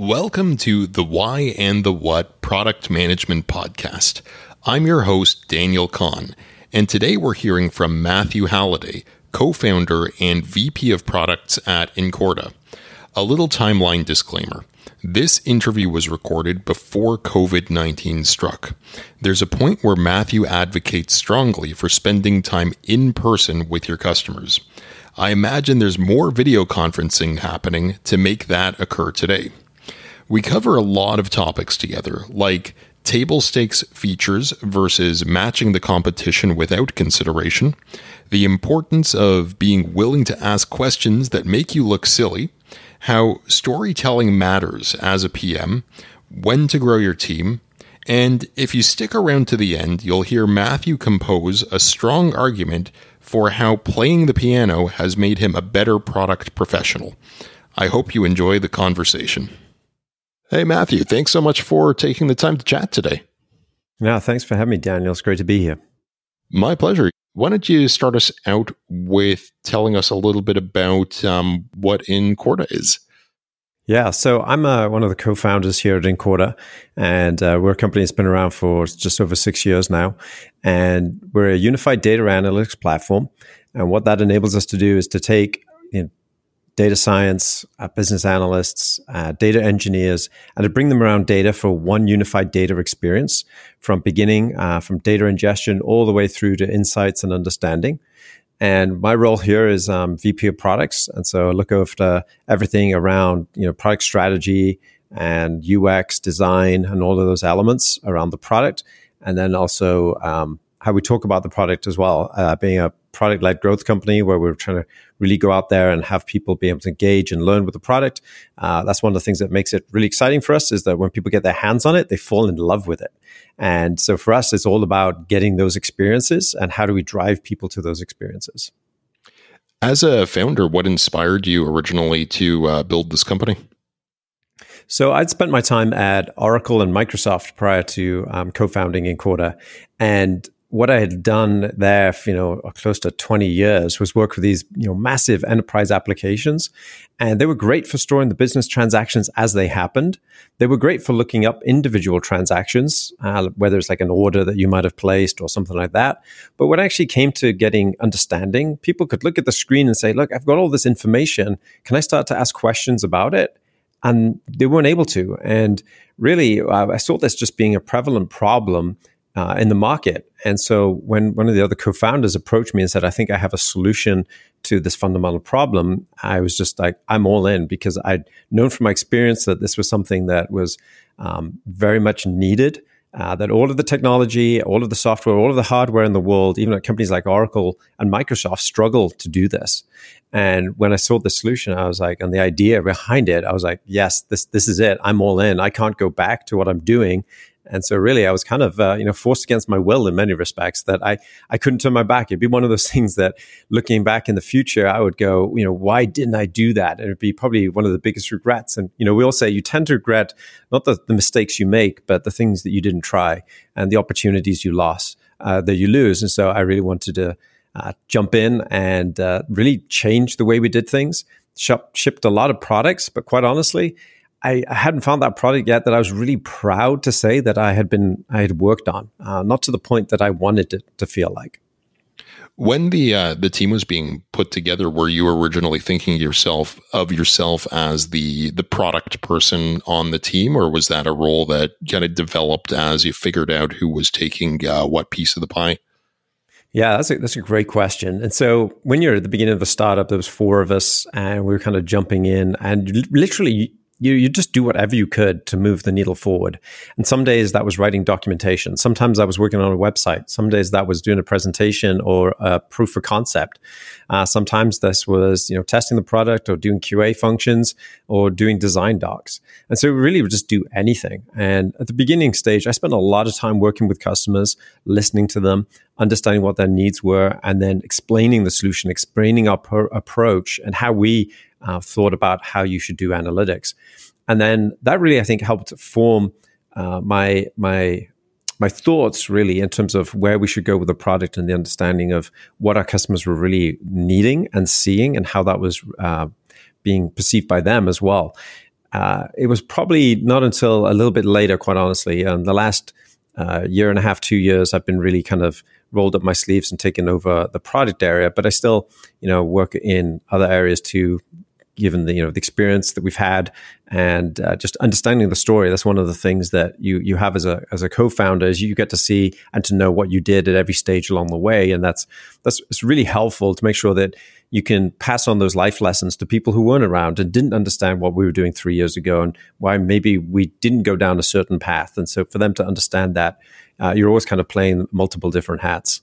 Welcome to the Why and the What Product Management Podcast. I'm your host, Daniel Kahn, and today we're hearing from Matthew Halliday, co founder and VP of Products at Incorta. A little timeline disclaimer. This interview was recorded before COVID 19 struck. There's a point where Matthew advocates strongly for spending time in person with your customers. I imagine there's more video conferencing happening to make that occur today. We cover a lot of topics together, like table stakes features versus matching the competition without consideration, the importance of being willing to ask questions that make you look silly, how storytelling matters as a PM, when to grow your team, and if you stick around to the end, you'll hear Matthew compose a strong argument for how playing the piano has made him a better product professional. I hope you enjoy the conversation. Hey, Matthew, thanks so much for taking the time to chat today. Yeah, thanks for having me, Daniel. It's great to be here. My pleasure. Why don't you start us out with telling us a little bit about um, what Incorta is? Yeah, so I'm uh, one of the co-founders here at Incorta, and uh, we're a company that's been around for just over six years now, and we're a unified data analytics platform. And what that enables us to do is to take you know, data science, uh, business analysts, uh, data engineers, and to bring them around data for one unified data experience from beginning, uh, from data ingestion all the way through to insights and understanding. And my role here is um, VP of products, and so I look after everything around you know product strategy and UX design and all of those elements around the product, and then also um, how we talk about the product as well. Uh, being a product led growth company where we're trying to really go out there and have people be able to engage and learn with the product. Uh, that's one of the things that makes it really exciting for us is that when people get their hands on it, they fall in love with it. And so for us, it's all about getting those experiences and how do we drive people to those experiences. As a founder, what inspired you originally to uh, build this company? So I'd spent my time at Oracle and Microsoft prior to um, co-founding Incorta, and what I had done there, for, you know, close to 20 years was work with these, you know, massive enterprise applications. And they were great for storing the business transactions as they happened. They were great for looking up individual transactions, uh, whether it's like an order that you might have placed or something like that. But when I actually came to getting understanding, people could look at the screen and say, look, I've got all this information. Can I start to ask questions about it? And they weren't able to. And really, uh, I saw this just being a prevalent problem uh, in the market. And so when one of the other co-founders approached me and said, "I think I have a solution to this fundamental problem," I was just like, "I'm all in," because I'd known from my experience that this was something that was um, very much needed. Uh, that all of the technology, all of the software, all of the hardware in the world, even at companies like Oracle and Microsoft, struggle to do this. And when I saw the solution, I was like, and the idea behind it, I was like, yes, this this is it. I'm all in. I can't go back to what I'm doing and so really, I was kind of, uh, you know, forced against my will in many respects that I, I couldn't turn my back. It'd be one of those things that looking back in the future, I would go, you know, why didn't I do that? And it'd be probably one of the biggest regrets. And, you know, we all say you tend to regret not the, the mistakes you make, but the things that you didn't try and the opportunities you lost, uh, that you lose. And so I really wanted to uh, jump in and uh, really change the way we did things. Shop, shipped a lot of products, but quite honestly, I, I, hadn't found that product yet that I was really proud to say that I had been I had worked on, uh, not to the point that I wanted it to feel like. When the uh, the team was being put together, were you originally thinking yourself of yourself as the the product person on the team, or was that a role that kind of developed as you figured out who was taking uh, what piece of the pie? Yeah, that's a, that's a great question. And so when you're at the beginning of a startup, there was four of us, and we were kind of jumping in, and literally you you just do whatever you could to move the needle forward. And some days that was writing documentation. Sometimes I was working on a website. Some days that was doing a presentation or a proof of concept. Uh, sometimes this was you know testing the product or doing QA functions or doing design docs. And so really would just do anything. And at the beginning stage, I spent a lot of time working with customers, listening to them, understanding what their needs were, and then explaining the solution, explaining our pro- approach and how we uh, thought about how you should do analytics. And then that really, I think, helped form uh, my my my thoughts really in terms of where we should go with the product and the understanding of what our customers were really needing and seeing and how that was uh, being perceived by them as well. uh, it was probably not until a little bit later, quite honestly, um, the last uh, year and a half, two years, I've been really kind of rolled up my sleeves and taken over the product area. But I still, you know, work in other areas too, given the you know the experience that we've had and uh, just understanding the story. That's one of the things that you you have as a as a co-founder is you get to see and to know what you did at every stage along the way, and that's that's it's really helpful to make sure that you can pass on those life lessons to people who weren't around and didn't understand what we were doing three years ago and why maybe we didn't go down a certain path. And so for them to understand that, uh, you're always kind of playing multiple different hats.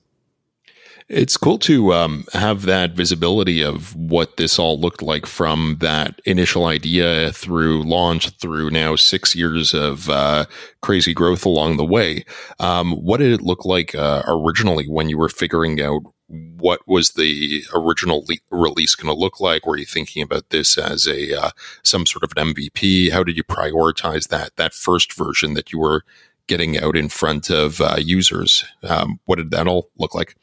It's cool to um, have that visibility of what this all looked like from that initial idea through launch through now six years of uh, crazy growth along the way. Um, what did it look like uh, originally when you were figuring out what was the original le- release going to look like? Were you thinking about this as a uh, some sort of an MVP? How did you prioritize that that first version that you were getting out in front of uh, users? Um, what did that all look like?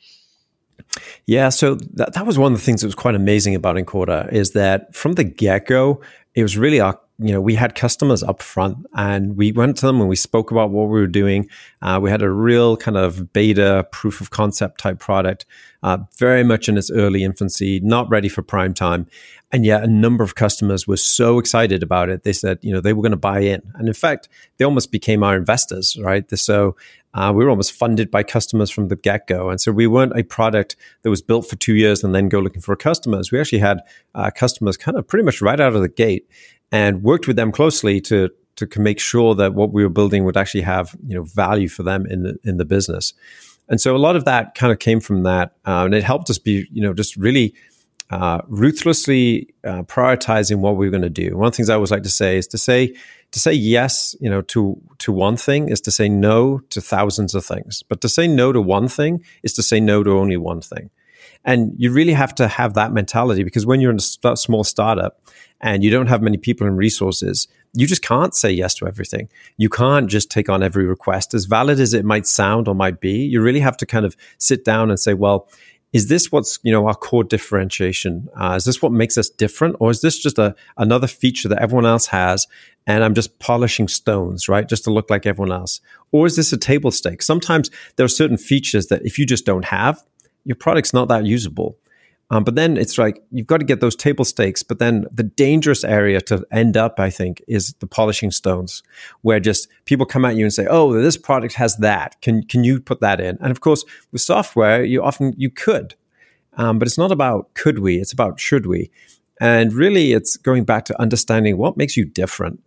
Yeah, so that, that was one of the things that was quite amazing about Incorta is that from the get go, it was really our you know, we had customers up front and we went to them and we spoke about what we were doing. Uh, we had a real kind of beta proof of concept type product, uh, very much in its early infancy, not ready for prime time. And yet a number of customers were so excited about it. They said, you know, they were going to buy in. And in fact, they almost became our investors, right? So uh, we were almost funded by customers from the get go. And so we weren't a product that was built for two years and then go looking for customers. We actually had uh, customers kind of pretty much right out of the gate and worked with them closely to to make sure that what we were building would actually have you know value for them in the, in the business. And so a lot of that kind of came from that, uh, and it helped us be you know just really uh, ruthlessly uh, prioritizing what we were going to do. One of the things I always like to say is to say to say yes, you know, to to one thing is to say no to thousands of things. But to say no to one thing is to say no to only one thing. And you really have to have that mentality because when you're in a st- small startup and you don't have many people and resources, you just can't say yes to everything. You can't just take on every request. As valid as it might sound or might be, you really have to kind of sit down and say, well, is this what's you know our core differentiation? Uh, is this what makes us different, or is this just a another feature that everyone else has, and I'm just polishing stones, right, just to look like everyone else? Or is this a table stake? Sometimes there are certain features that if you just don't have, your product's not that usable. Um, but then it's like you've got to get those table stakes. But then the dangerous area to end up, I think, is the polishing stones, where just people come at you and say, "Oh, this product has that. Can can you put that in?" And of course, with software, you often you could, um, but it's not about could we. It's about should we. And really, it's going back to understanding what makes you different,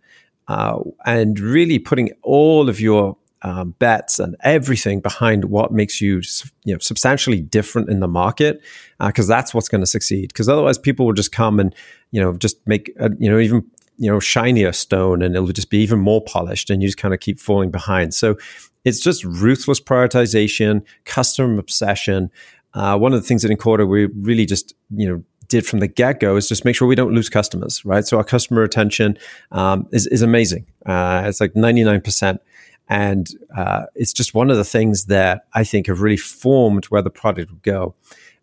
uh, and really putting all of your um, bets and everything behind what makes you, you know, substantially different in the market, because uh, that's what's going to succeed. Because otherwise, people will just come and you know just make a, you know even you know shinier stone, and it'll just be even more polished, and you just kind of keep falling behind. So it's just ruthless prioritization, customer obsession. Uh, one of the things that Incorta we really just you know did from the get go is just make sure we don't lose customers, right? So our customer retention um, is, is amazing. Uh, it's like 99%. And uh, it's just one of the things that I think have really formed where the product would go.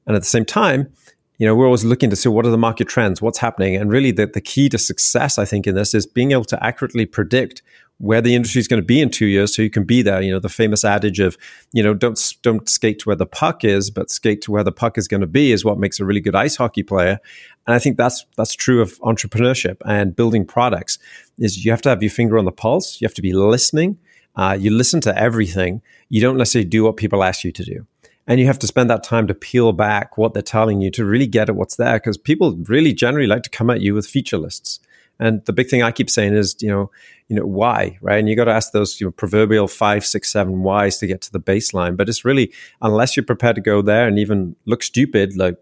And at the same time, you know, we're always looking to see what are the market trends, what's happening. And really the, the key to success, I think, in this is being able to accurately predict where the industry is going to be in two years so you can be there. You know, the famous adage of, you know, don't don't skate to where the puck is, but skate to where the puck is going to be is what makes a really good ice hockey player. And I think that's that's true of entrepreneurship and building products is you have to have your finger on the pulse, you have to be listening, uh, you listen to everything. You don't necessarily do what people ask you to do. And you have to spend that time to peel back what they're telling you to really get at what's there. Because people really generally like to come at you with feature lists. And the big thing I keep saying is, you know, you know, why, right? And you got to ask those you know, proverbial five, six, seven whys to get to the baseline. But it's really, unless you're prepared to go there and even look stupid, like,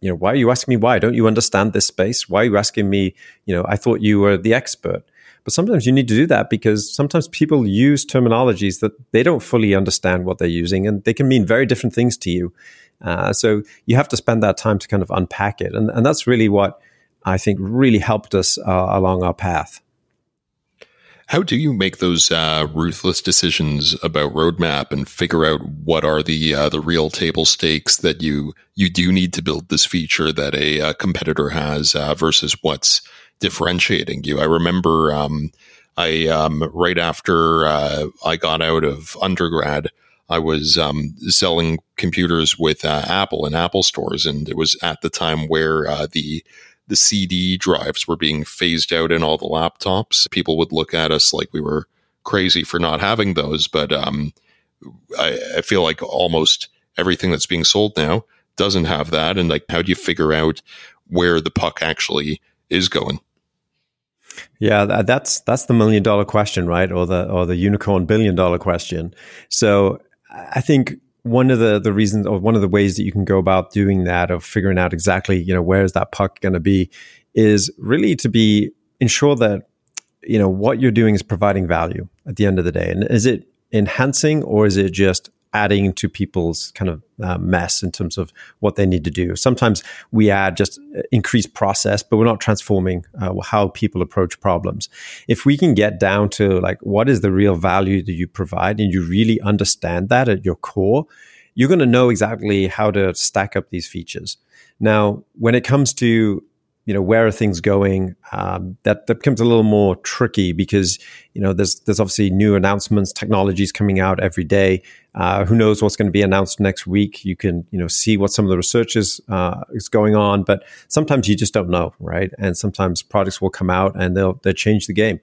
you know, why are you asking me why? Don't you understand this space? Why are you asking me, you know, I thought you were the expert. But sometimes you need to do that because sometimes people use terminologies that they don't fully understand what they're using and they can mean very different things to you. Uh, so you have to spend that time to kind of unpack it. And, and that's really what I think really helped us uh, along our path. How do you make those uh, ruthless decisions about roadmap and figure out what are the uh, the real table stakes that you you do need to build this feature that a, uh, competitor has uh, versus what's differentiating you. I remember um, I um, right after uh, I got out of undergrad, I was um, selling computers with uh, Apple in Apple stores, and it was at the time where uh, the the CD drives were being phased out in all the laptops. People would look at us like we were crazy for not having those, but um, I, I feel like almost everything that's being sold now doesn't have that. And like, how do you figure out where the puck actually is going? Yeah, that's that's the million dollar question, right? Or the or the unicorn billion dollar question. So I think one of the the reasons or one of the ways that you can go about doing that of figuring out exactly you know where is that puck going to be is really to be ensure that you know what you're doing is providing value at the end of the day and is it enhancing or is it just adding to people's kind of uh, mess in terms of what they need to do. Sometimes we add just increased process, but we're not transforming uh, how people approach problems. If we can get down to like what is the real value that you provide and you really understand that at your core, you're going to know exactly how to stack up these features. Now, when it comes to you know where are things going? Um, that that becomes a little more tricky because you know there's there's obviously new announcements technologies coming out every day. Uh, who knows what's going to be announced next week? You can you know see what some of the research is uh, is going on but sometimes you just don't know right? And sometimes products will come out and they'll they'll change the game.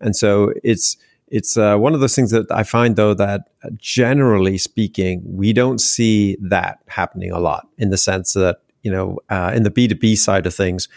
And so it's it's uh, one of those things that I find though that generally speaking we don't see that happening a lot in the sense that you know, uh, in the B2B side of things,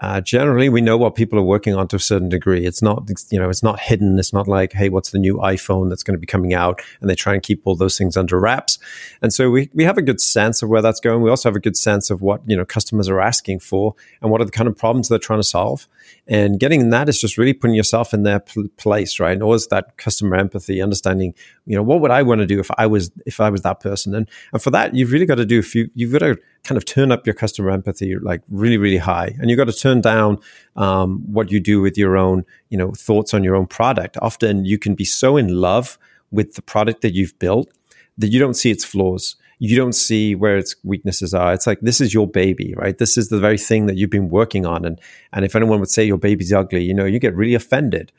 uh, generally we know what people are working on to a certain degree. It's not, you know, it's not hidden. It's not like, hey, what's the new iPhone that's going to be coming out? And they try and keep all those things under wraps. And so we, we have a good sense of where that's going. We also have a good sense of what, you know, customers are asking for and what are the kind of problems they're trying to solve. And getting that is just really putting yourself in their pl- place, right? And always that customer empathy, understanding, you know, what would I want to do if I was if I was that person? And and for that, you've really got to do a few. You've got to kind of turn up your customer empathy like really, really high, and you've got to turn down um, what you do with your own, you know, thoughts on your own product. Often, you can be so in love with the product that you've built that you don't see its flaws you don't see where its weaknesses are. It's like this is your baby, right? This is the very thing that you've been working on. And and if anyone would say your baby's ugly, you know, you get really offended.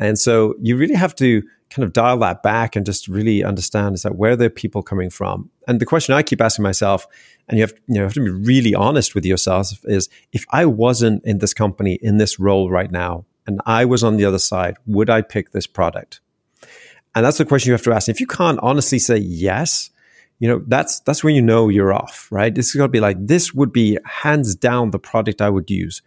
And so you really have to kind of dial that back and just really understand is that where the people coming from. And the question I keep asking myself, and you have you know have to be really honest with yourself, is if I wasn't in this company in this role right now, and I was on the other side, would I pick this product? And that's the question you have to ask. If you can't honestly say yes, you know that's that's when you know you're off right this is going to be like this would be hands down the product i would use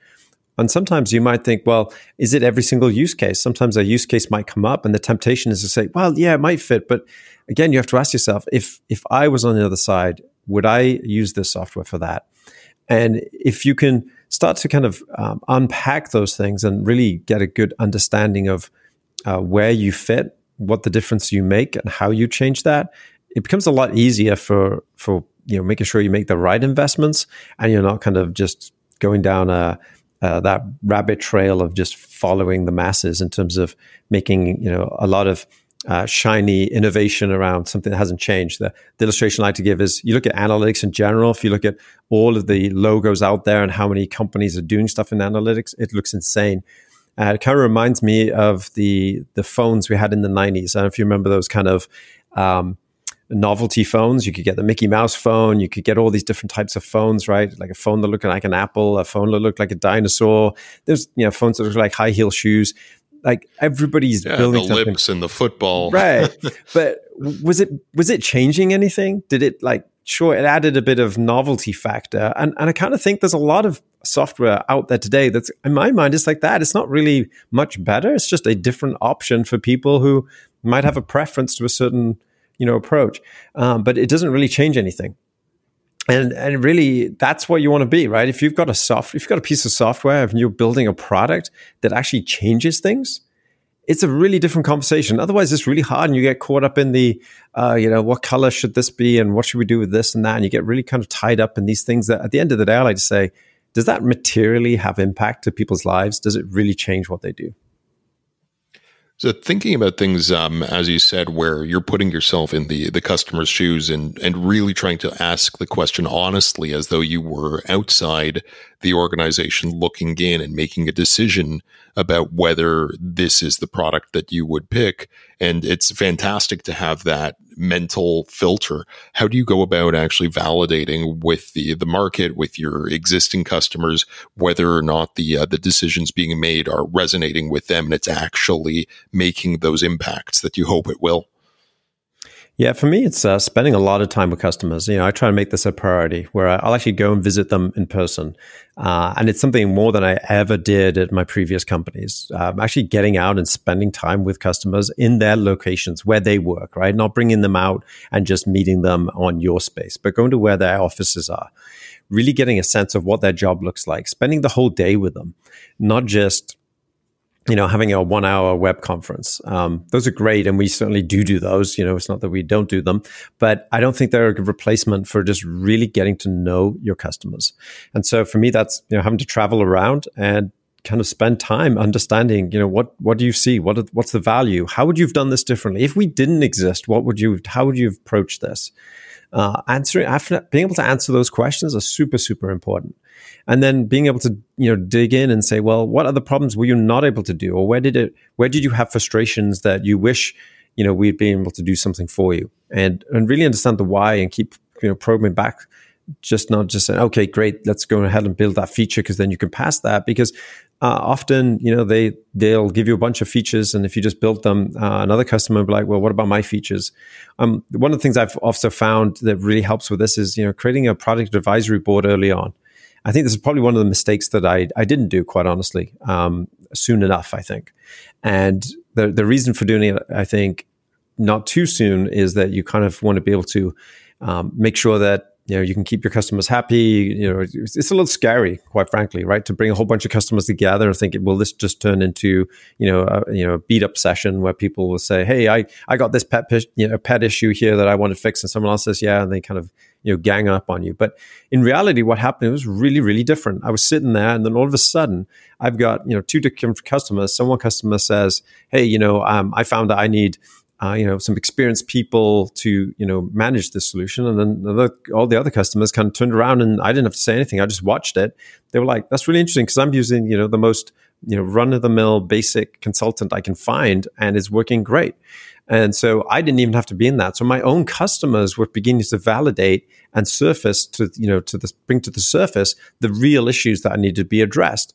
and sometimes you might think well is it every single use case? Sometimes a use case might come up and the temptation is to say well yeah it might fit. But again you have to ask yourself if if i was on the other side would i use this software for that? And if you can start to kind of um, unpack those things and really get a good understanding of uh, where you fit what the difference you make and how you change that it becomes a lot easier for for you know making sure you make the right investments and you're not kind of just going down a uh, that rabbit trail of just following the masses in terms of making you know a lot of uh, shiny innovation around something that hasn't changed. The, the, illustration I like to give is you look at analytics in general. If you look at all of the logos out there and how many companies are doing stuff in analytics, it looks insane. Uh, it kind of reminds me of the the phones we had in the 90s. I don't know if you remember those kind of um, novelty phones. You could get the Mickey Mouse phone. You could get all these different types of phones, right? Like a phone that looked like an apple, a phone that looked like a dinosaur. There's you know phones that look like high heel shoes. Like everybody's yeah, building the lips and the football, right? but was it was it changing anything? Did it like sure it added a bit of novelty factor, and and I kind of think there's a lot of software out there today that's in my mind it's like that. It's not really much better. It's just a different option for people who might have a preference to a certain you know approach. Um, but it doesn't really change anything. And and really that's what you want to be right? If you've got a soft if you've got a piece of software and you're building a product that actually changes things it's a really different conversation. Otherwise it's really hard and you get caught up in the uh, you know what color should this be and what should we do with this and that and you get really kind of tied up in these things that at the end of the day i like to say does that materially have impact to people's lives? Does it really change what they do So thinking about things, um, as you said, where you're putting yourself in the the customer's shoes and and really trying to ask the question honestly, as though you were outside the organization looking in and making a decision about whether this is the product that you would pick. And it's fantastic to have that mental filter. How do you go about actually validating with the the market, with your existing customers, whether or not the uh, the decisions being made are resonating with them and it's actually making those impacts that you hope it will? Yeah, for me, it's uh, spending a lot of time with customers. You know, I try to make this a priority where I'll actually go and visit them in person. Uh, and it's something more than I ever did at my previous companies. Um, actually getting out and spending time with customers in their locations where they work, right? Not bringing them out and just meeting them on your space, but going to where their offices are. Really getting a sense of what their job looks like, spending the whole day with them, not just you know, having a one hour web conference. Um, those are great. And we certainly do do those. You know, it's not that we don't do them, but I don't think they're a good replacement for just really getting to know your customers. And so for me, that's, you know, having to travel around and kind of spend time understanding, you know, what, what do you see? What, what's the value? How would you have done this differently? If we didn't exist, what would you, how would you have approached this? Uh, answering, after being able to answer those questions are super, super important and then being able to you know dig in and say well what other problems were you not able to do or where did it where did you have frustrations that you wish you know we'd been able to do something for you and and really understand the why and keep you know probing back just not just saying okay great let's go ahead and build that feature because then you can pass that because uh, often you know they they'll give you a bunch of features and if you just build them uh, another customer will be like well what about my features um, one of the things i've also found that really helps with this is you know creating a product advisory board early on I think this is probably one of the mistakes that I, I didn't do, quite honestly, um, soon enough, I think. And the, the reason for doing it, I think, not too soon is that you kind of want to be able to um, make sure that you know you can keep your customers happy you know it's, it's, a little scary quite frankly right? To bring a whole bunch of customers together and think will this just turn into you know a, you know a beat up session where people will say hey i i got this pet you know pet issue here that i want to fix and someone else says yeah and they kind of you know gang up on you but in reality what happened was really really different. I was sitting there and then all of a sudden i've got you know two different customers. Someone customer says hey you know um, i found that i need uh, you know, some experienced people to, you know, manage the solution. And then the, all the other customers kind of turned around and I didn't have to say anything. I just watched it. They were like, that's really interesting because I'm using, you know, the most, you know, run of the mill basic consultant I can find and it's working great. And so I didn't even have to be in that. So my own customers were beginning to validate and surface to, you know, to the, bring to the surface the real issues that I needed to be addressed.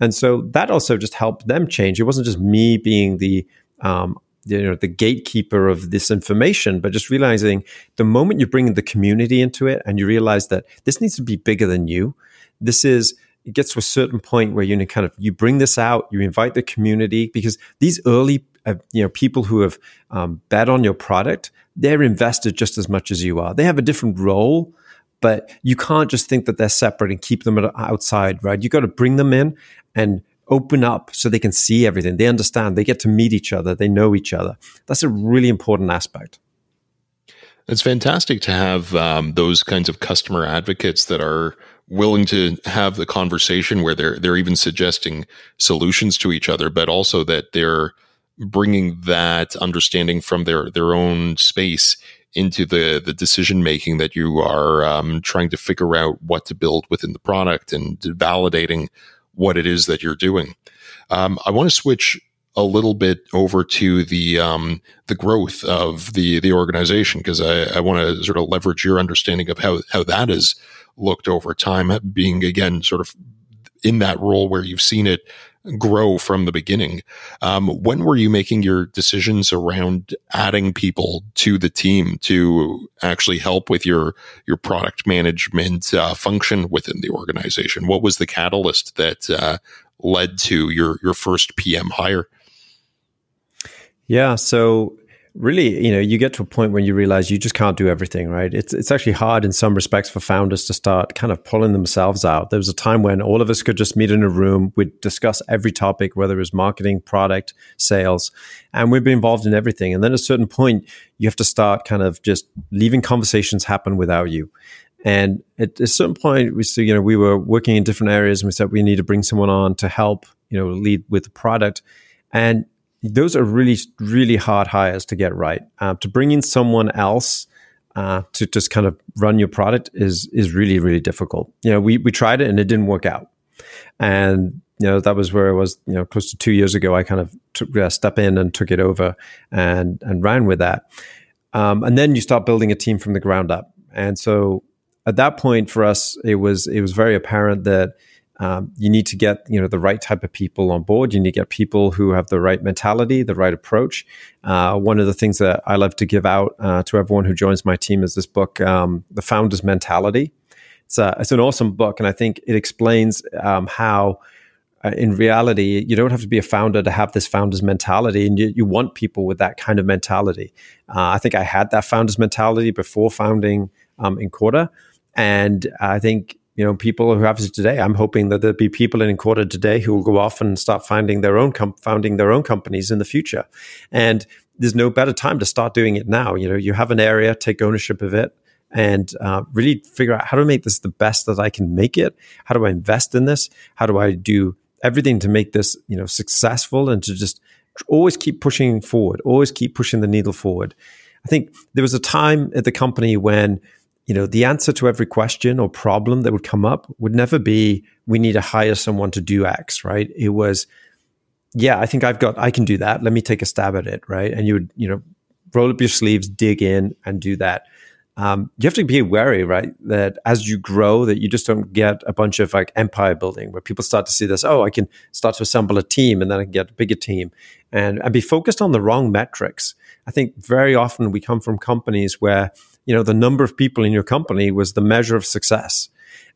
And so that also just helped them change. It wasn't just me being the um, you know the gatekeeper of this information but just realizing the moment you bring the community into it and you realize that this needs to be bigger than you this is it gets to a certain point where you kind of you bring this out you invite the community because these early uh, you know people who have um, bet on your product they're invested just as much as you are. They have a different role but you can't just think that they're separate and keep them outside right? You got to bring them in and open up so they can see everything. They understand. They get to meet each other. They know each other. That's a really important aspect. It's fantastic to have um, those kinds of customer advocates that are willing to have the conversation where they're they're even suggesting solutions to each other, but also that they're bringing that understanding from their their own space into the the decision making that you are um, trying to figure out what to build within the product and validating what it is that you're doing. Um, I want to switch a little bit over to the um, the growth of the the organization because I, I want to sort of leverage your understanding of how how that has looked over time, being again sort of in that role where you've seen it grow from the beginning. Um, when were you making your decisions around adding people to the team to actually help with your your product management uh, function within the organization? What was the catalyst that uh, led to your your first PM hire? Yeah, so really, you know, you get to a point when you realize you just can't do everything, right? It's it's actually hard in some respects for founders to start kind of pulling themselves out. There was a time when all of us could just meet in a room, we'd discuss every topic, whether it was marketing, product, sales, and we'd be involved in everything. And then at a certain point, you have to start kind of just leaving conversations happen without you. And at a certain point, we see, you know, we were working in different areas and we said we need to bring someone on to help, you know, lead with the product. And those are really really hard hires to get right. Uh, to bring in someone else uh, to just kind of run your product is is really really difficult. You know, we we tried it and it didn't work out, and you know that was where it was. You know, close to two years ago, I kind of took a step in and took it over and and ran with that. Um, and then you start building a team from the ground up, and so at that point for us, it was it was very apparent that um, you need to get you know the right type of people on board. You need to get people who have the right mentality, the right approach. Uh, one of the things that I love to give out uh, to everyone who joins my team is this book, um, "The Founder's Mentality." It's a, it's an awesome book, and I think it explains um, how. Uh, in reality, you don't have to be a founder to have this founder's mentality, and you, you want people with that kind of mentality. Uh, I think I had that founder's mentality before founding um, Incorta, and I think you know, people who have it today. I'm hoping that there'll be people in Incorta today who will go off and start finding their own com- founding their own companies in the future. And there's no better time to start doing it now. You know, you have an area, take ownership of it, and uh, really figure out how to make this the best that I can make it. How do I invest in this? How do I do everything to make this you know successful and to just always keep pushing forward, always keep pushing the needle forward. I think there was a time at the company when you know, the answer to every question or problem that would come up would never be, we need to hire someone to do X, right? It was, yeah, I think I've got, I can do that. Let me take a stab at it, right? And you would, you know, roll up your sleeves, dig in, and do that. Um, you have to be wary, right? That as you grow, that you just don't get a bunch of like empire building where people start to see this. Oh, I can start to assemble a team, and then I can get a bigger team, and and be focused on the wrong metrics. I think very often we come from companies where you know the number of people in your company was the measure of success.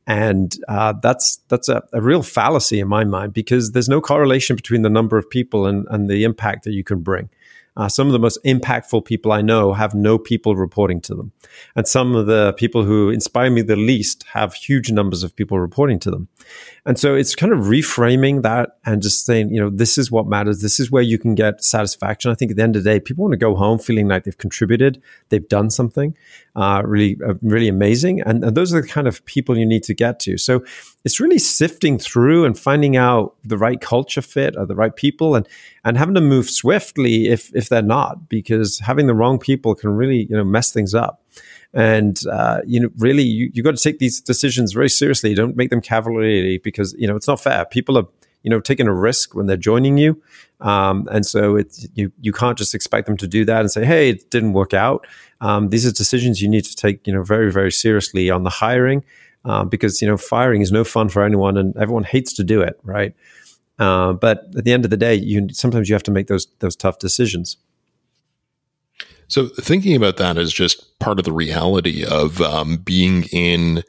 And uh, that's that's a, a, real fallacy in my mind because there's no correlation between the number of people and, and the impact that you can bring uh, some of the most impactful people I know have no people reporting to them. And some of the people who inspire me the least have huge numbers of people reporting to them. And so it's kind of reframing that and just saying, you know, this is what matters. This is where you can get satisfaction. I think at the end of the day, people want to go home feeling like they've contributed, they've done something uh, really, uh, really amazing. And, and those are the kind of people you need to get to. So it's really sifting through and finding out the right culture fit or the right people and and having to move swiftly if if they're not because having the wrong people can really you know mess things up. And uh, you know really you, you've got to take these decisions very seriously. Don't make them cavalierly because you know it's not fair. People are you know taking a risk when they're joining you. Um, and so it's you you can't just expect them to do that and say hey it didn't work out. Um, these are decisions you need to take you know very very seriously on the hiring uh, because you know firing is no fun for anyone, and everyone hates to do it, right? Uh, but at the end of the day, you sometimes you have to make those those tough decisions. So thinking about that is just part of the reality of um, being in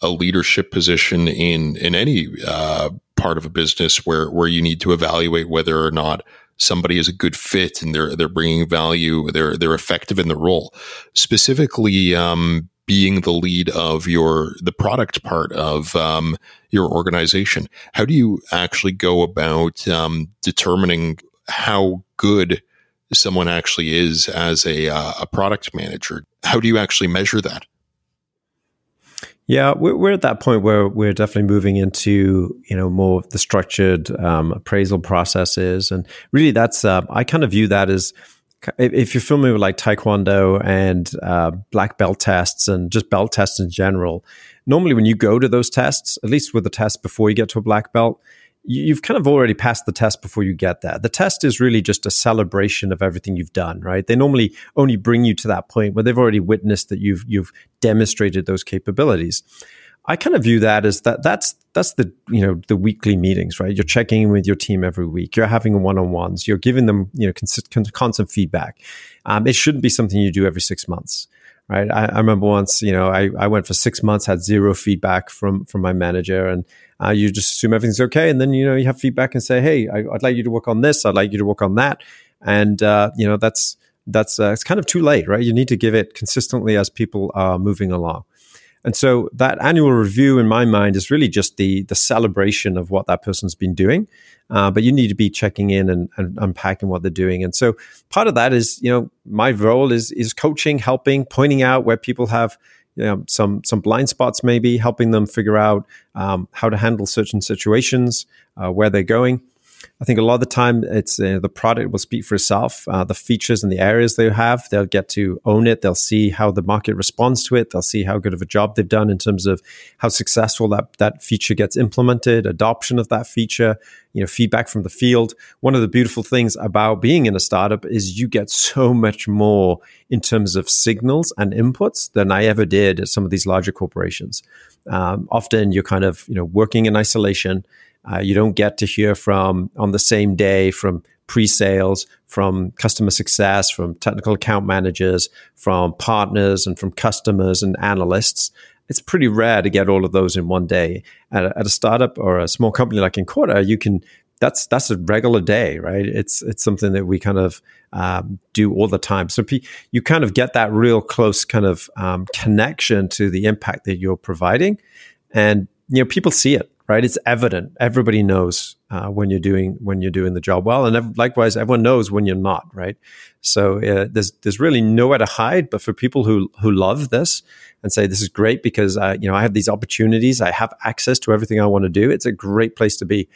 a leadership position in in any uh, part of a business where where you need to evaluate whether or not somebody is a good fit and they're they're bringing value, they're they're effective in the role. Specifically, um, being the lead of your the product part of um, your organization. How do you actually go about um, determining how good someone actually is as a, uh, a product manager? How do you actually measure that? Yeah, we're, at that point where we're definitely moving into you know more of the structured um, appraisal processes, and really that's uh, I kind of view that as if you're familiar with like taekwondo and uh, black belt tests and just belt tests in general normally when you go to those tests at least with the test before you get to a black belt you've kind of already passed the test before you get there. The test is really just a celebration of everything you've done right? They normally only bring you to that point where they've already witnessed that you've you've demonstrated those capabilities. I kind of view that as that that's that's the you know the weekly meetings, right? You're checking in with your team every week. You're having one on ones. You're giving them you know constant, constant feedback. Um, it shouldn't be something you do every six months, right? I, I, remember once, you know, I, I went for six months, had zero feedback from from my manager, and uh, you just assume everything's okay, and then you know you have feedback and say, hey, I, would like you to work on this. I'd like you to work on that, and uh, you know that's that's uh, it's kind of too late, right? You need to give it consistently as people are moving along. And so that annual review, in my mind, is really just the the celebration of what that person's been doing. Uh, but you need to be checking in and, and, unpacking what they're doing. And so part of that is, you know, my role is is coaching, helping, pointing out where people have you know, some some blind spots, maybe helping them figure out um, how to handle certain situations, uh, where they're going. I think a lot of the time it's uh, the product will speak for itself. Uh, the features and the areas they have, they'll get to own it. They'll see how the market responds to it. They'll see how good of a job they've done in terms of how successful that that feature gets implemented, adoption of that feature, you know, feedback from the field. One of the beautiful things about being in a startup is you get so much more in terms of signals and inputs than I ever did at some of these larger corporations. Um, often you're kind of you know working in isolation uh, you don't get to hear from on the same day from pre-sales, from customer success, from technical account managers, from partners, and from customers and analysts. It's pretty rare to get all of those in one day. At a, at a startup or a small company like Incorta, you can that's that's a regular day, right? It's it's something that we kind of um, do all the time. So p- you kind of get that real close kind of um, connection to the impact that you're providing, and you know people see it right? It's evident. Everybody knows uh, when you're doing when you're doing the job well, and ev- likewise, everyone knows when you're not, right? So uh, there's there's really nowhere to hide. But for people who who love this and say this is great because uh, you know I have these opportunities, I have access to everything I want to do. It's a great place to be.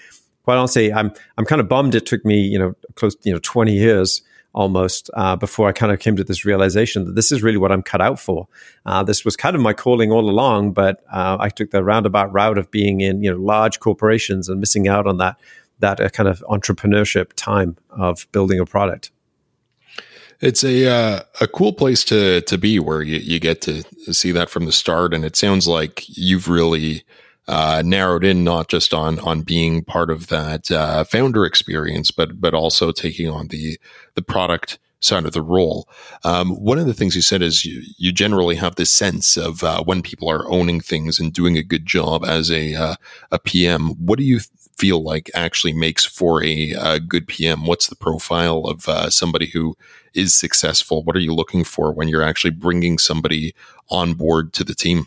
Quite honestly, I'm I'm kind of bummed it took me you know close you know 20 years almost uh, before I kind of came to this realization that this is really what I'm cut out for. Uh, this was kind of my calling all along, but uh, I took the roundabout route of being in you know large corporations and missing out on that that uh, kind of entrepreneurship time of building a product. It's a uh, a cool place to to be where you, you get to see that from the start, and it sounds like you've really uh, narrowed in not just on on being part of that uh, founder experience, but but also taking on the the product side of the role. Um, one of the things you said is you, you generally have this sense of uh, when people are owning things and doing a good job as a uh, a PM. What do you feel like actually makes for a, a good PM? What's the profile of uh, somebody who is successful? What are you looking for when you're actually bringing somebody on board to the team?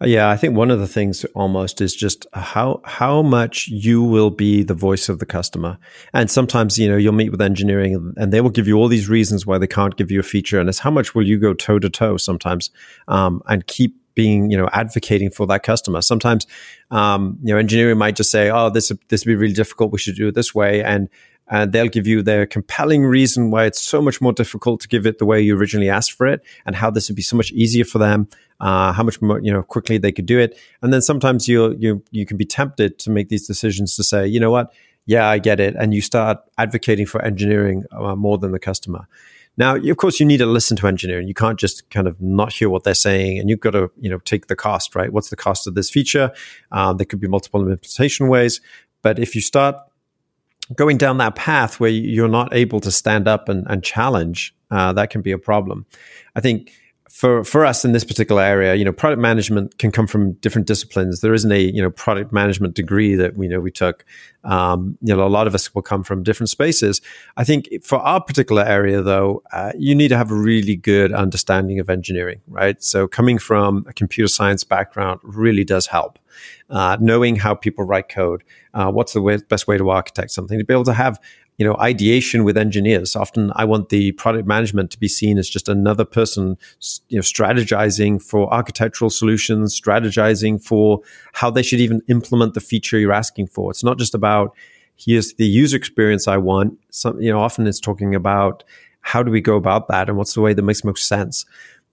Uh, yeah, I think one of the things almost is just how how much you will be the voice of the customer. And sometimes, you know, you'll meet with engineering and they will give you all these reasons why they can't give you a feature. And it's how much will you go toe to toe sometimes um, and keep being, you know, advocating for that customer. Sometimes, um, you know, engineering might just say, "Oh, this this would be really difficult. We should do it this way," and and they'll give you their compelling reason why it's so much more difficult to give it the way you originally asked for it, and how this would be so much easier for them, uh, how much more you know quickly they could do it. And then sometimes you you you can be tempted to make these decisions to say, you know what, yeah, I get it, and you start advocating for engineering uh, more than the customer. Now, of course, you need to listen to engineering. You can't just kind of not hear what they're saying, and you've got to, you know, take the cost, right? What's the cost of this feature? Um, there could be multiple implementation ways, but if you start going down that path where you're not able to stand up and, and challenge, uh, that can be a problem. I think for for us in this particular area, you know, product management can come from different disciplines. There isn't a you know product management degree that we know we took. Um, you know, a lot of us will come from different spaces. I think for our particular area, though, uh, you need to have a really good understanding of engineering, right? So coming from a computer science background really does help. Uh, knowing how people write code, uh, what's the way, best way to architect something, to be able to have you know ideation with engineers. Often i want the product management to be seen as just another person you know strategizing for architectural solutions strategizing for how they should even implement the feature you're asking for. It's not just about here's the user experience i want. Some, you know often it's talking about how do we go about that and what's the way that makes most sense.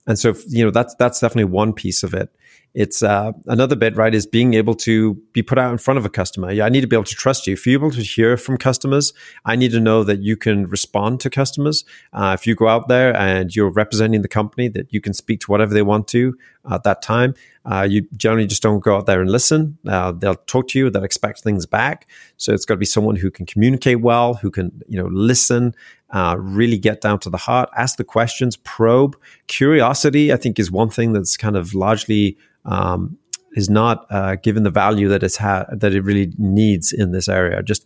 And so you know that's that's definitely one piece of it it's uh, another bit, right? Is being able to be put out in front of a customer. Yeah, I need to be able to trust you. If you're able to hear from customers, I need to know that you can respond to customers. Uh, if you go out there and you're representing the company, that you can speak to whatever they want to at that time. Uh, you generally just don't go out there and listen. Uh, they'll talk to you. They'll expect things back. So it's got to be someone who can communicate well, who can you know listen, uh, really get down to the heart, ask the questions, probe. Curiosity, I think, is one thing that's kind of largely um, is not uh, given the value that it's had that it really needs in this area. Just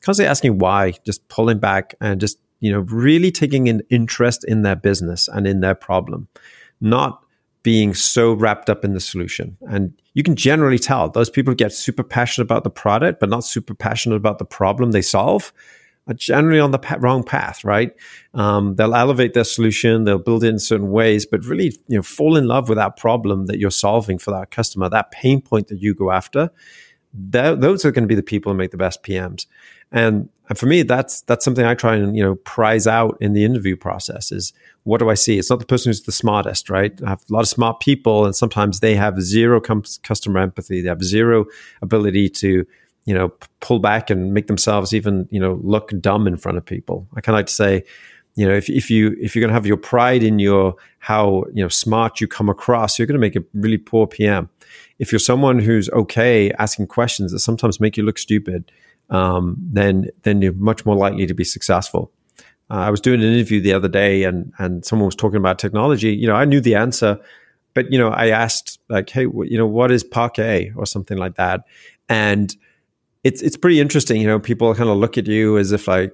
constantly asking why, just pulling back and just you know really taking an interest in their business and in their problem, not being so wrapped up in the solution. And you can generally tell those people get super passionate about the product, but not super passionate about the problem they solve are generally on the pa- wrong path, right? Um, they'll elevate their solution, they'll build it in certain ways, but really, you know, fall in love with that problem that you're solving for that customer, that pain point that you go after. those are going to be the people who make the best PMs. And, and for me, that's that's something I try and you know prize out in the interview process. Is what do I see? It's not the person who's the smartest, right? I have a lot of smart people, and sometimes they have zero com- customer empathy. They have zero ability to you know pull back and make themselves even you know look dumb in front of people. I kind of like to say you know if, if you if you're going to have your pride in your how you know smart you come across you're going to make a really poor pm if you're someone who's okay asking questions that sometimes make you look stupid um, then then you're much more likely to be successful. Uh, i was doing an interview the other day and and someone was talking about technology. You know i knew the answer but you know i asked like hey you know what is parquet? or something like that. And it's it's pretty interesting you know people kind of look at you as if like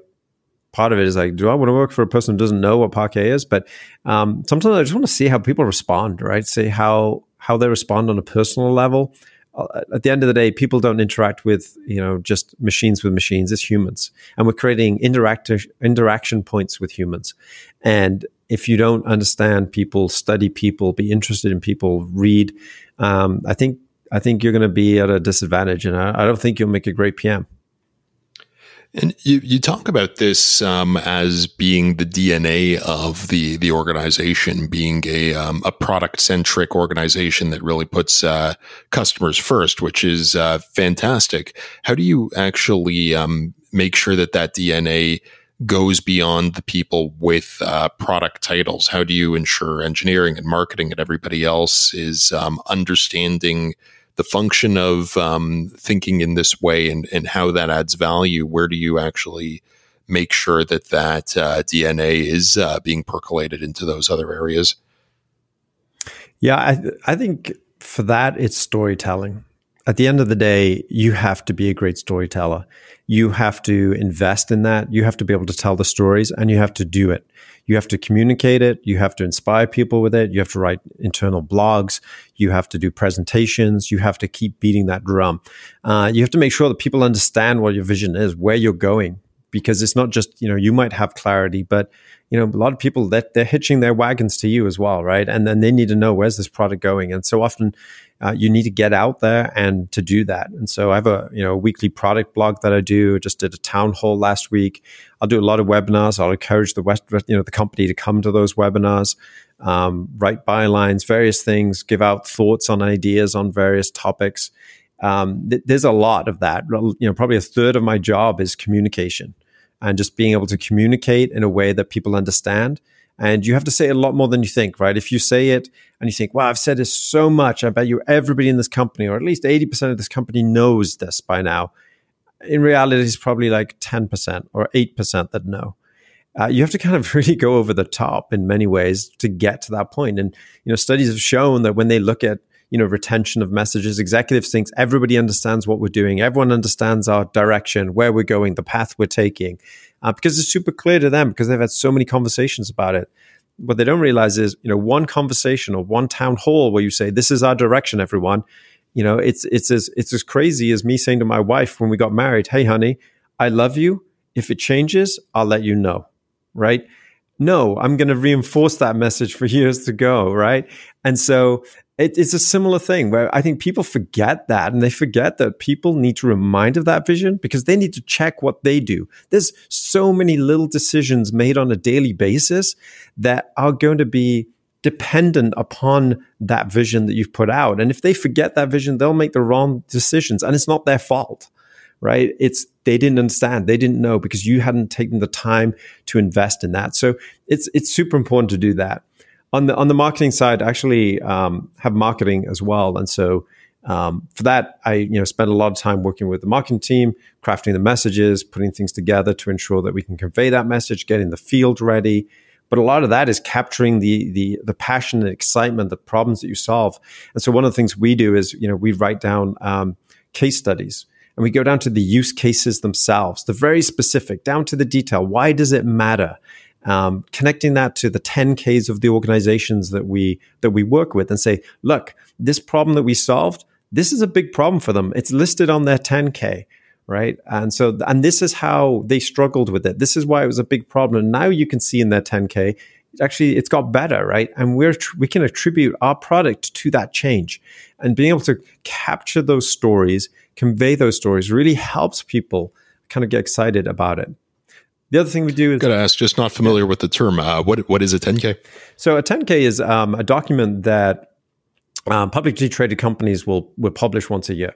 part of it is like, do I want to work for a person who doesn't know what Parquet is? But um, sometimes I just want to see how people respond, right? See how how they respond on a personal level. Uh, at the end of the day, people don't interact with you know just machines with machines. It's humans, and we're creating interact interaction points with humans. And if you don't understand people, study people, be interested in people, read, um, I think I think you're going to be at a disadvantage, and I, I don't think you'll make a great PM. And you, you talk about this um, as being the DNA of the the organization, being a um, a product centric organization that really puts uh, customers first, which is uh, fantastic. How do you actually um, make sure that that DNA goes beyond the people with uh, product titles? How do you ensure engineering and marketing and everybody else is um, understanding? The function of um, thinking in this way and, and how that adds value, where do you actually make sure that that uh, DNA is uh, being percolated into those other areas? Yeah, I, I think for that, it's storytelling. At the end of the day, you have to be a great storyteller. You have to invest in that. You have to be able to tell the stories and you have to do it. You have to communicate it. You have to inspire people with it. You have to write internal blogs. You have to do presentations. You have to keep beating that drum. Uh, you have to make sure that people understand what your vision is, where you're going, because it's not just you know you might have clarity, but you know a lot of people that they're hitching their wagons to you as well, right? And then they need to know where's this product going. And so often uh, you need to get out there and to do that. And so I have a you know weekly product blog that I do. I Just did a town hall last week. I'll do a lot of webinars. I'll encourage the West you know the company to come to those webinars, um, write bylines, various things, give out thoughts on ideas on various topics. Um, th- there's a lot of that. You know, probably a third of my job is communication and just being able to communicate in a way that people understand and you have to say a lot more than you think, right? If you say it and you think, wow, I've said this so much, I bet you everybody in this company, or at least 80% of this company knows this by now. In reality, it's probably like 10% or 8% that know. Uh, you have to kind of really go over the top in many ways to get to that point. And, you know, studies have shown that when they look at, you know, retention of messages, executives think everybody understands what we're doing. Everyone understands our direction, where we're going, the path we're taking uh, because it's super clear to them because they've had so many conversations about it. What they don't realize is, you know, one conversation or one town hall where you say, "This is our direction, everyone." You know, it's it's as it's as crazy as me saying to my wife when we got married, "Hey, honey, I love you. If it changes, I'll let you know." Right? No, I'm going to reinforce that message for years to go. Right? And so it, it's a similar thing where I think people forget that and they forget that people need to remind of that vision because they need to check what they do. There's so many little decisions made on a daily basis that are going to be dependent upon that vision that you've put out. And if they forget that vision, they'll make the wrong decisions and it's not their fault. Right? It's they didn't understand, they didn't know because you hadn't taken the time to invest in that. So it's it's super important to do that on the on the marketing side, I actually um, have marketing as well, and so um, for that, I you know spend a lot of time working with the marketing team, crafting the messages, putting things together to ensure that we can convey that message, getting the field ready. But a lot of that is capturing the the the passion and excitement, the problems that you solve. And so one of the things we do is you know we write down um, case studies and we go down to the use cases themselves, the very specific, down to the detail. Why does it matter? Um, connecting that to the 10ks of the organizations that we that we work with and say look this problem that we solved this is a big problem for them. It's listed on their 10k right? And so and this is how they struggled with it. This is why it was a big problem. And now you can see in their 10k actually it's got better, right? And we're we can attribute our product to that change, and being able to capture those stories, convey those stories, really helps people kind of get excited about it. The other thing we do is got to ask, just not familiar yeah. with the term. Uh, what what is a 10k? So a 10k is um, a document that um, publicly traded companies will will publish once a year,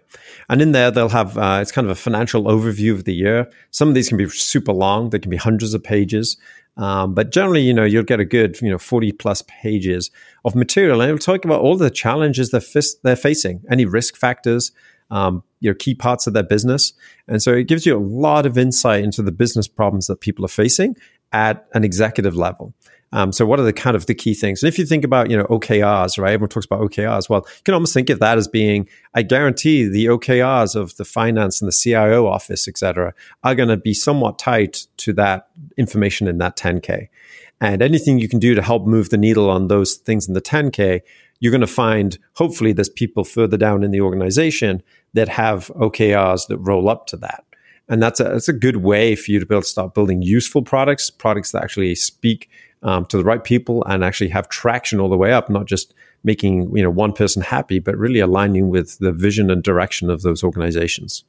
and in there they'll have uh, it's kind of a financial overview of the year. Some of these can be super long; they can be hundreds of pages. Um, but generally, you know, you'll get a good you know forty plus pages of material, and it'll talk about all the challenges they're, f- they're facing, any risk factors, um, your key parts of their business, and so it gives you a lot of insight into the business problems that people are facing at an executive level. Um, so what are the kind of the key things? And if you think about, you know, OKRs, right? Everyone talks about OKRs. Well, you can almost think of that as being, I guarantee the OKRs of the finance and the CIO office, et cetera, are going to be somewhat tied to that information in that 10K. And anything you can do to help move the needle on those things in the 10K, you're going to find hopefully there's people further down in the organization that have OKRs that roll up to that. And that's a, that's a good way for you to be able to start building useful products, products that actually speak um, to the right people and actually have traction all the way up, not just making you know one person happy, but really aligning with the vision and direction of those organizations.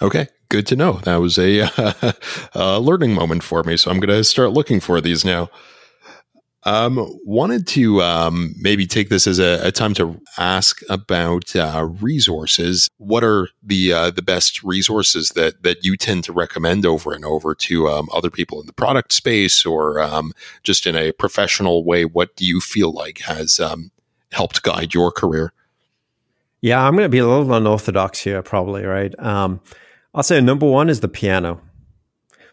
Okay, good to know. That was a, uh, a learning moment for me, so I'm going to start looking for these now. Um, wanted to um, maybe take this as a, a, time to ask about uh, resources. What are the uh, the best resources that that you tend to recommend over and over to um, other people in the product space, or um, just in a professional way? What do you feel like has um, helped guide your career? Yeah, I'm going to be a little unorthodox here, probably. Right. Um, I'll say number one is the piano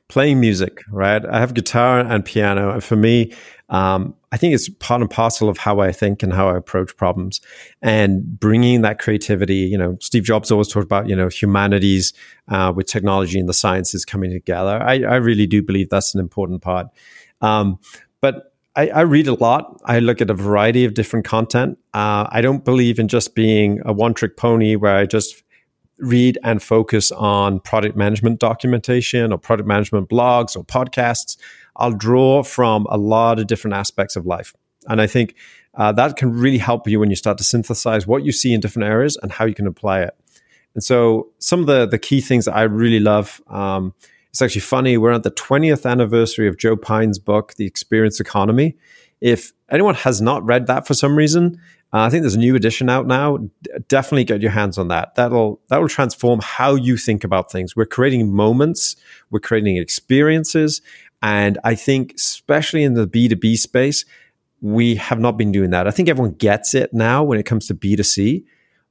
playing music, right? I have guitar and piano. And for me, um, I think it's part and parcel of how I think and how I approach problems and bringing that creativity. You know, Steve Jobs always talked about, you know, humanities uh, with technology and the sciences coming together. I, I, really do believe that's an important part. Um, but I, I, read a lot. I look at a variety of different content. Uh, I don't believe in just being a one trick pony where I just read and focus on product management documentation or product management blogs or podcasts. I'll draw from a lot of different aspects of life. And I think uh, that can really help you when you start to synthesize what you see in different areas and how you can apply it. And so, some of the, the key things that I really love um, it's actually funny. We're at the 20th anniversary of Joe Pine's book, The Experience Economy. If anyone has not read that for some reason, uh, I think there's a new edition out now. Definitely get your hands on that. That'll that will transform how you think about things. We're creating moments, we're creating experiences, and I think especially in the B2B space, we have not been doing that. I think everyone gets it now when it comes to B2C,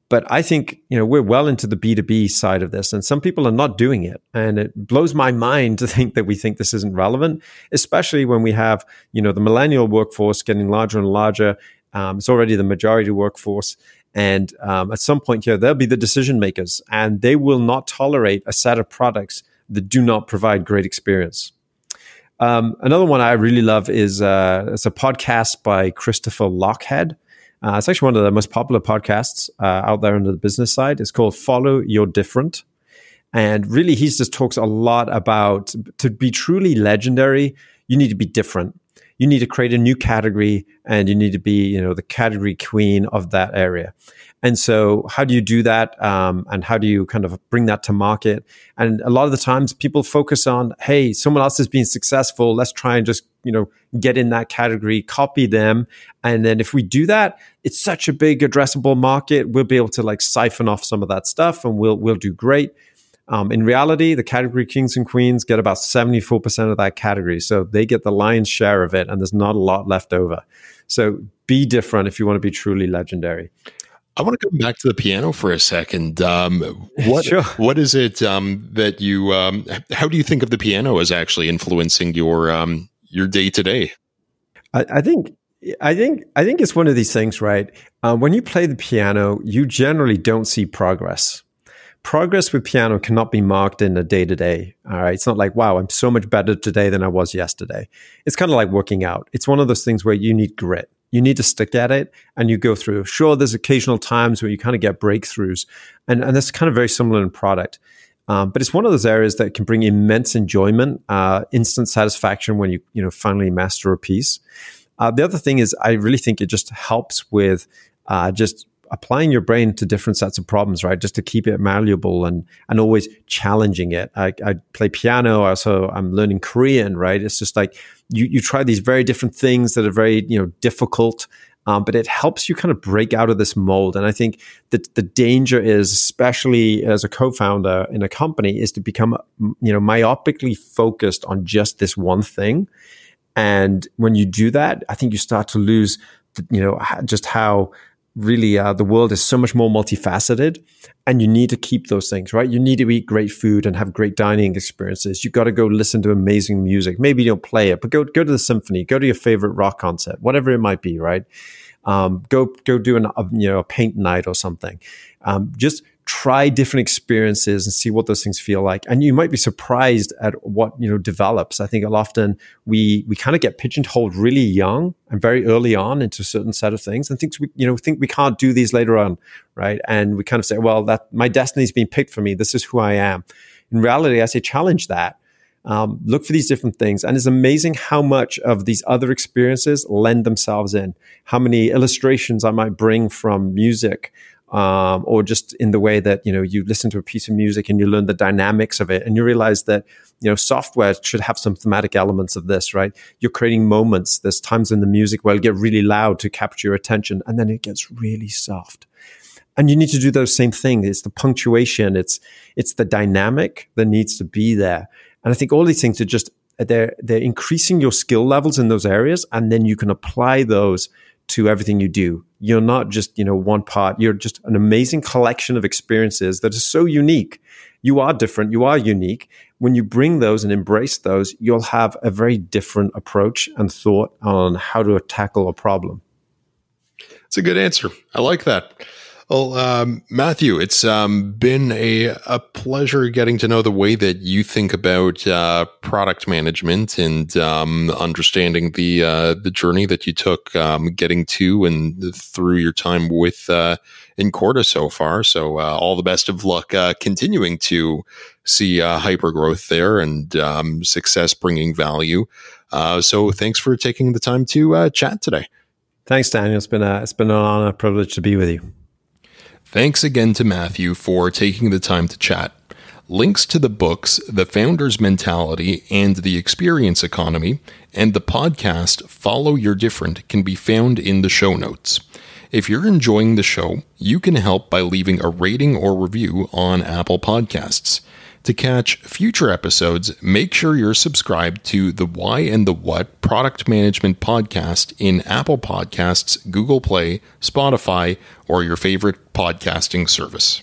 but I think you know we're well into the B2B side of this, and some people are not doing it, and it blows my mind to think that we think this isn't relevant, especially when we have you know the millennial workforce getting larger and larger um, it's already the majority workforce. And um, at some point here, they'll be the decision makers, and they will not tolerate a set of products that do not provide great experience. Um, another one I really love is uh, it's a podcast by Christopher Lochhead. Uh, it's actually one of the most popular podcasts uh, out there on the business side. It's called Follow Your Different. And really, he just talks a lot about to be truly legendary, you need to be different you need to create a new category and you need to be, you know, the category queen of that area. And so, how do you do that? Um, and how do you kind of bring that to market? And a lot of the times, people focus on, hey, someone else is being successful. Let's try and just, you know, get in that category, copy them. And then if we do that, it's such a big addressable market. We'll be able to like siphon off some of that stuff, and we'll we'll do great. Um, in reality, the category kings and queens get about 74% of that category. So they get the lion's share of it, and there's not a lot left over. So be different if you want to be truly legendary. I want to come back to the piano for a second. Um, what sure. what is it um, that you? Um, how do you think of the piano as actually influencing your um, your day to day? I think I think I think it's one of these things, right? Uh, when you play the piano, you generally don't see progress progress with piano cannot be marked in a day to day. All right. It's not like, wow, I'm so much better today than I was yesterday. It's kind of like working out. It's one of those things where you need grit. You need to stick at it and you go through. Sure, there's occasional times where you kind of get breakthroughs. And, and that's kind of very similar in product. Um, but it's one of those areas that can bring immense enjoyment, uh, instant satisfaction when you you know finally master a piece. Uh, the other thing is, I really think it just helps with uh, just applying your brain to different sets of problems, right? Just to keep it malleable and and always challenging it. I, I play piano, also I'm learning Korean, right? It's just like you you try these very different things that are very you know difficult. Um, but it helps you kind of break out of this mold. And I think that the danger is, especially as a co-founder in a company, is to become, you know, myopically focused on just this one thing. And when you do that, I think you start to lose, you know, just how really uh, the world is so much more multifaceted and you need to keep those things right? You need to eat great food and have great dining experiences. You got to go listen to amazing music. Maybe you don't play it but go go to the symphony. Go to your favorite rock concert whatever it might be right? Um, go go do an uh, you know a paint night or something. Um, just try different experiences and see what those things feel like. And you might be surprised at what you know develops. I think often we we kind of get pigeonholed really young and very early on into a certain set of things and things we you know think we can't do these later on right? And we kind of say well that my destiny's been picked for me. This is who i am. In reality i say challenge that um, look for these different things. And it's amazing how much of these other experiences lend themselves in how many illustrations i might bring from music um, or just in the way that you know you listen to a piece of music and you learn the dynamics of it and you realize that you know software should have some thematic elements of this right? You're creating moments. There's times in the music where it'll get really loud to capture your attention and then it gets really soft. And you need to do those same things it's the punctuation. It's it's the dynamic that needs to be there. And i think all these things are just they're they're increasing your skill levels in those areas and then you can apply those to everything you do. You're not just, you know, one part. You're just an amazing collection of experiences that is so unique. You are different. You are unique. When you bring those and embrace those, you'll have a very different approach and thought on how to tackle a problem. It's a good answer. I like that. Well, um, Matthew, it's um, been a, a pleasure getting to know the way that you think about uh, product management and um, understanding the uh, the journey that you took um, getting to and through your time with uh, Incorta so far. So, uh, all the best of luck uh, continuing to see uh, hyper growth there and um, success bringing value. so, thanks for taking the time to chat today. Thanks, Daniel. It's been a, it's been an honor, privilege to be with you. Thanks again to Matthew for taking the time to chat. Links to the books, The Founder's Mentality and the Experience Economy, and the podcast Follow Your Different can be found in the show notes. If you're enjoying the show, you can help by leaving a rating or review on Apple Podcasts. To catch future episodes, make sure you're subscribed to the Why and the What Product Management Podcast in Apple Podcasts, Google Play, Spotify, or your favorite podcasting service.